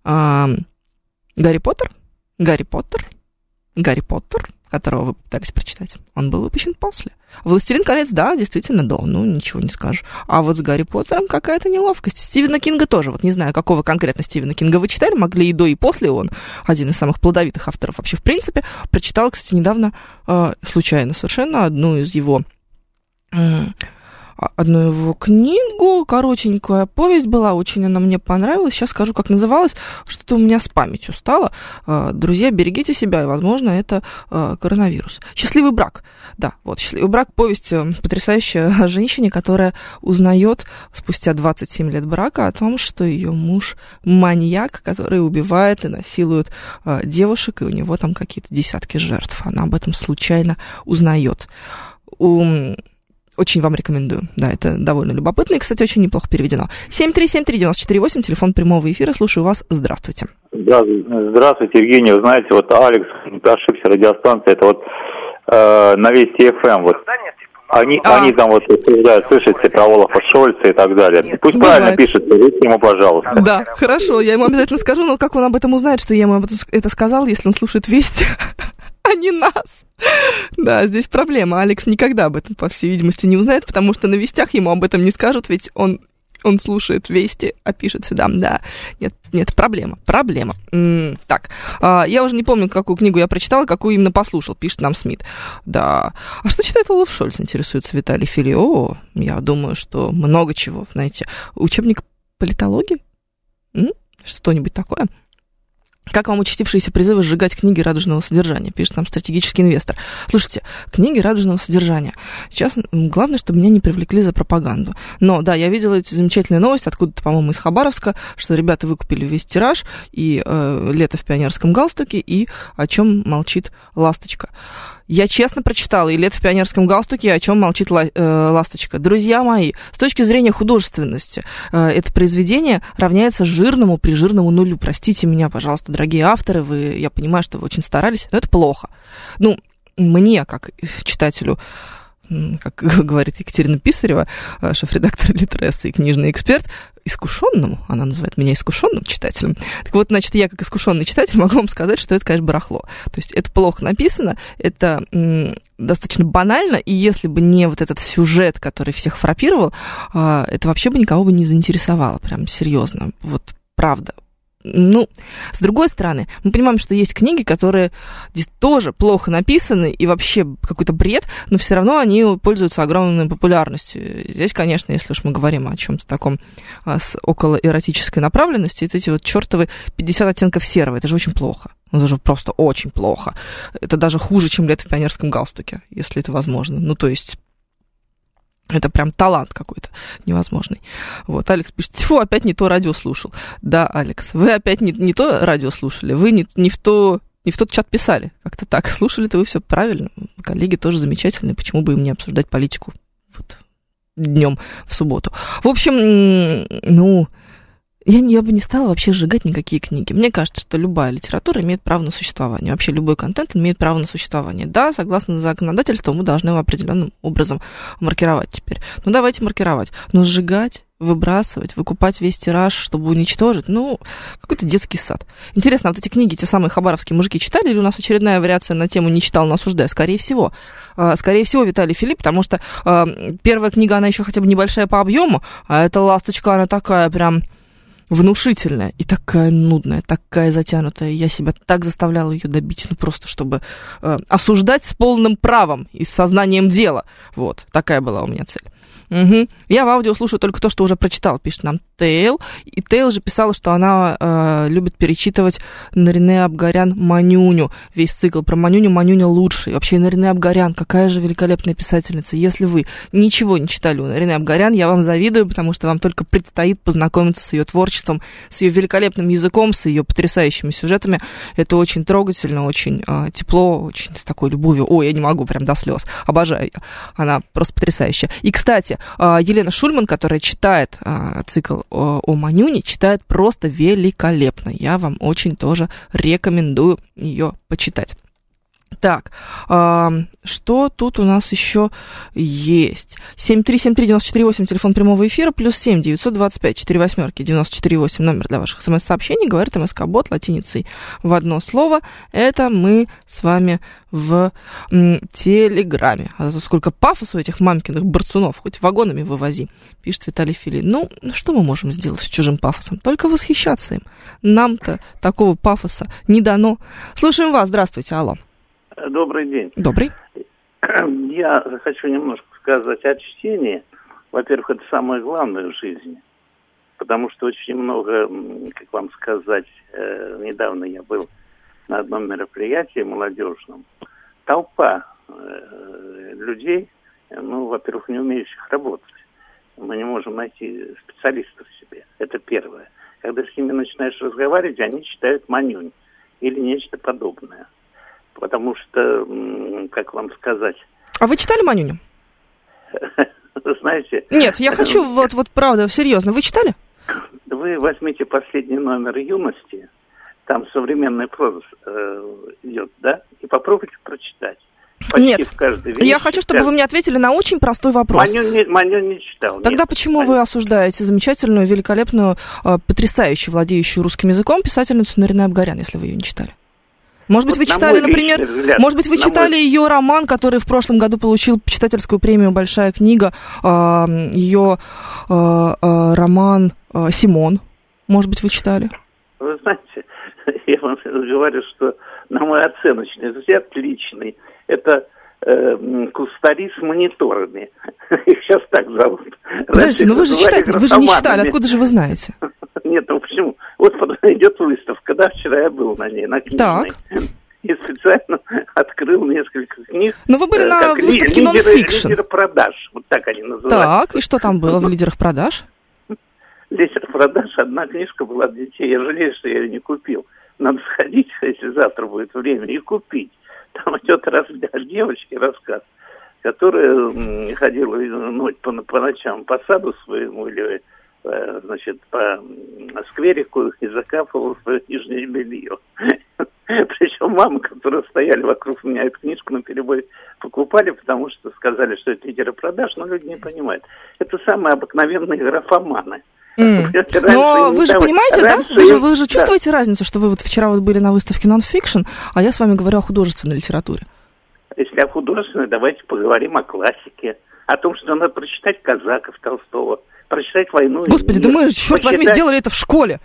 А, Гарри Поттер, Гарри Поттер, Гарри Поттер, которого вы пытались прочитать, он был выпущен после. «Властелин колец», да, действительно, да, ну, ничего не скажешь. А вот с Гарри Поттером какая-то неловкость. Стивена Кинга тоже, вот не знаю, какого конкретно Стивена Кинга вы читали, могли и до, и после, он один из самых плодовитых авторов вообще в принципе. Прочитала, кстати, недавно, э, случайно совершенно, одну из его... А, одну его книгу, коротенькая повесть была, очень она мне понравилась. Сейчас скажу, как называлась, что-то у меня с памятью стало. А, Друзья, берегите себя, и, возможно, это а, коронавирус. «Счастливый брак». Да, вот «Счастливый брак» повесть э, потрясающая о женщине, которая узнает спустя 27 лет брака о том, что ее муж маньяк, который убивает и насилует девушек, и у него там какие-то десятки жертв. Она об этом случайно узнает. Очень вам рекомендую. Да, это довольно любопытно и, кстати, очень неплохо переведено. 7373948, телефон прямого эфира. Слушаю вас. Здравствуйте. Здравствуйте, Евгений. Вы знаете, вот Алекс, не ошибся, радиостанция, это вот э, на Вести ФМ. Вот. Они, а. они там вот обсуждают, слышите, про Олафа Шольца и так далее. Нет, Пусть бывает. правильно пишет, скажите ему, пожалуйста. Да, хорошо, я ему обязательно скажу, но как он об этом узнает, что я ему это сказал, если он слушает Вести, (laughs) а не нас? Да, здесь проблема. Алекс никогда об этом, по всей видимости, не узнает, потому что на вестях ему об этом не скажут, ведь он он слушает вести, а пишет сюда, да. Нет, нет, проблема, проблема. М-м, так, а, я уже не помню, какую книгу я прочитала, какую именно послушал, пишет нам Смит. Да. А что читает Олаф Шольц, интересуется Виталий Фили? О, я думаю, что много чего, знаете. Учебник политологии? М? Что-нибудь такое? Как вам участившиеся призывы сжигать книги радужного содержания, пишет нам стратегический инвестор. Слушайте, книги радужного содержания. Сейчас главное, чтобы меня не привлекли за пропаганду. Но да, я видела эти замечательные новости откуда-то, по-моему, из Хабаровска, что ребята выкупили весь тираж и э, лето в пионерском галстуке, и о чем молчит ласточка. Я честно прочитала и «Лет в пионерском галстуке», о чем молчит ла- э, «Ласточка». Друзья мои, с точки зрения художественности, э, это произведение равняется жирному при жирному нулю. Простите меня, пожалуйста, дорогие авторы, вы, я понимаю, что вы очень старались, но это плохо. Ну, мне, как читателю, как (laughs) говорит Екатерина Писарева, э, шеф-редактор Литресса и книжный эксперт, искушенному, она называет меня искушенным читателем. Так вот, значит, я как искушенный читатель (laughs) могу вам сказать, что это, конечно, барахло. То есть это плохо написано, это достаточно банально, и если бы не вот этот сюжет, который всех фрапировал, э, это вообще бы никого бы не заинтересовало, прям серьезно. Вот правда, ну, с другой стороны, мы понимаем, что есть книги, которые тоже плохо написаны и вообще какой-то бред, но все равно они пользуются огромной популярностью. Здесь, конечно, если уж мы говорим о чем-то таком а, с около эротической направленности, это эти вот чертовы 50 оттенков серого, это же очень плохо. Ну, это же просто очень плохо. Это даже хуже, чем лето в пионерском галстуке, если это возможно. Ну, то есть это прям талант какой-то невозможный. Вот, Алекс пишет, фу, опять не то радио слушал. Да, Алекс, вы опять не, не то радио слушали, вы не, не в то не в тот чат писали. Как-то так. Слушали-то вы все правильно. Коллеги тоже замечательные. Почему бы им не обсуждать политику вот днем в субботу? В общем, ну, я, я бы не стала вообще сжигать никакие книги. Мне кажется, что любая литература имеет право на существование. Вообще любой контент имеет право на существование. Да, согласно законодательству, мы должны его определенным образом маркировать теперь. Ну, давайте маркировать. Но сжигать выбрасывать, выкупать весь тираж, чтобы уничтожить. Ну, какой-то детский сад. Интересно, а вот эти книги, те самые хабаровские мужики читали, или у нас очередная вариация на тему «Не читал, но осуждаю»? Скорее всего. А, скорее всего, Виталий Филипп, потому что а, первая книга, она еще хотя бы небольшая по объему, а эта ласточка, она такая прям внушительная и такая нудная, такая затянутая. Я себя так заставляла ее добить, ну просто чтобы э, осуждать с полным правом и с сознанием дела. Вот, такая была у меня цель. Угу. Я в аудио слушаю только то, что уже прочитал, пишет нам Тейл. И Тейл же писала, что она э, любит перечитывать Нарине Абгарян Манюню. Весь цикл про Манюню. Манюня лучший. Вообще Нарине Абгарян, какая же великолепная писательница. Если вы ничего не читали у Нарине Абгарян, я вам завидую, потому что вам только предстоит познакомиться с ее творчеством, с ее великолепным языком, с ее потрясающими сюжетами. Это очень трогательно, очень э, тепло, очень с такой любовью. Ой, я не могу, прям до слез. Обожаю ее. Она просто потрясающая. И, кстати, Елена Шульман, которая читает а, цикл о Манюне, читает просто великолепно. Я вам очень тоже рекомендую ее почитать. Так, э, что тут у нас еще есть? 7373948, телефон прямого эфира, плюс 7 925 4 восьмерки 948, номер для ваших смс-сообщений, говорит МСК-бот латиницей в одно слово. Это мы с вами в м, Телеграме. А сколько пафоса у этих мамкиных борцунов, хоть вагонами вывози, пишет Виталий Фили. Ну, что мы можем сделать с чужим пафосом? Только восхищаться им. Нам-то такого пафоса не дано. Слушаем вас, здравствуйте, алло. Добрый день. Добрый. (clears throat) Я хочу немножко сказать о чтении. во-первых, это самое главное в жизни. Потому что очень много, как вам сказать, э, недавно я был на одном мероприятии молодежном. Толпа э, людей, ну, во-первых, не умеющих работать. Мы не можем найти специалистов себе. Это первое. Когда с ними начинаешь разговаривать, они читают манюнь или нечто подобное. Потому что, как вам сказать... А вы читали Манюню? (laughs) Знаете... Нет, я хочу, (laughs) вот, вот правда, серьезно. Вы читали? Вы возьмите последний номер «Юности», там современный проза э, идет, да, и попробуйте прочитать. Почти Нет, в каждой я хочу, чтобы вы мне ответили на очень простой вопрос. Маню не, Маню не читал. Тогда нет, почему Маню. вы осуждаете замечательную, великолепную, э, потрясающую, владеющую русским языком писательницу Нарина Абгарян, если вы ее не читали? Может быть, Вот вы на читали, например, взгляд, может быть, вы читали мой- ее роман, который в прошлом году получил читательскую премию «Большая книга», э, ее э, э, роман «Симон». Может быть, вы читали? Вы знаете, (laughs) я вам говорю, что на мой оценочный взгляд личный, это э, кустари с мониторами. (laughs) Их сейчас так зовут. Подождите, Раньше ну вы же читали, вы же не читали, откуда же вы знаете? (laughs) Нет, ну почему? Вот (laughs) идет выставка, да, вчера я был на ней, на книжной. Так. (laughs) И специально (laughs) открыл несколько книг. Но вы были э, на как ли- выставке лидеры, «Non-fiction». лидеры продаж, вот так они называются. Так, и что там было в лидерах продаж? Лидер продаж, одна книжка была для детей. Я жалею, что я ее не купил. Надо сходить, если завтра будет время, и купить. Там идет раз, о девочке рассказ, которая ходила ну, по, по ночам по саду своему или значит, по скверику и закапывала свое нижнее белье. (laughs) Причем мамы, которые стояли вокруг меня, эту книжку на перебой покупали, потому что сказали, что это лидеры продаж, но люди не понимают. Это самые обыкновенные графоманы. (laughs) Раньше Но вы же понимаете, да? Вы же, вы же да. чувствуете разницу, что вы вот вчера вот были на выставке нонфикшн, а я с вами говорю о художественной литературе. Если о художественной, давайте поговорим о классике. О том, что надо прочитать Казаков Толстого, прочитать «Войну Господи, мир», да мы, черт возьми, сделали это в школе.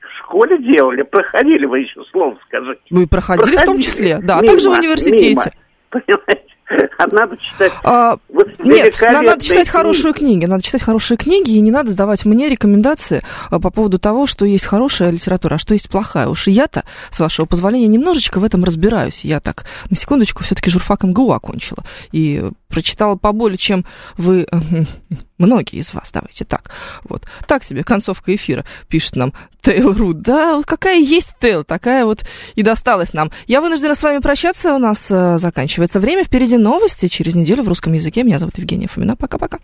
В школе делали, проходили вы еще, слово скажите. Вы проходили в том Проходили. числе, да, а Мимо, также в университете. мимо. Понимаете? А надо читать... А, Нет, надо, читать книги. хорошие книги, надо читать хорошие книги, и не надо давать мне рекомендации а, по поводу того, что есть хорошая литература, а что есть плохая. Уж я-то, с вашего позволения, немножечко в этом разбираюсь. Я так, на секундочку, все-таки журфак МГУ окончила. И прочитала поболее, чем вы, э, (laughs) многие из вас, давайте так. Вот. Так себе концовка эфира, пишет нам Тейл Рут. Да, какая есть Тейл, такая вот и досталась нам. Я вынуждена с вами прощаться, у нас э, заканчивается время. Впереди новости через неделю в русском языке. Меня зовут Евгения Фомина. Пока-пока.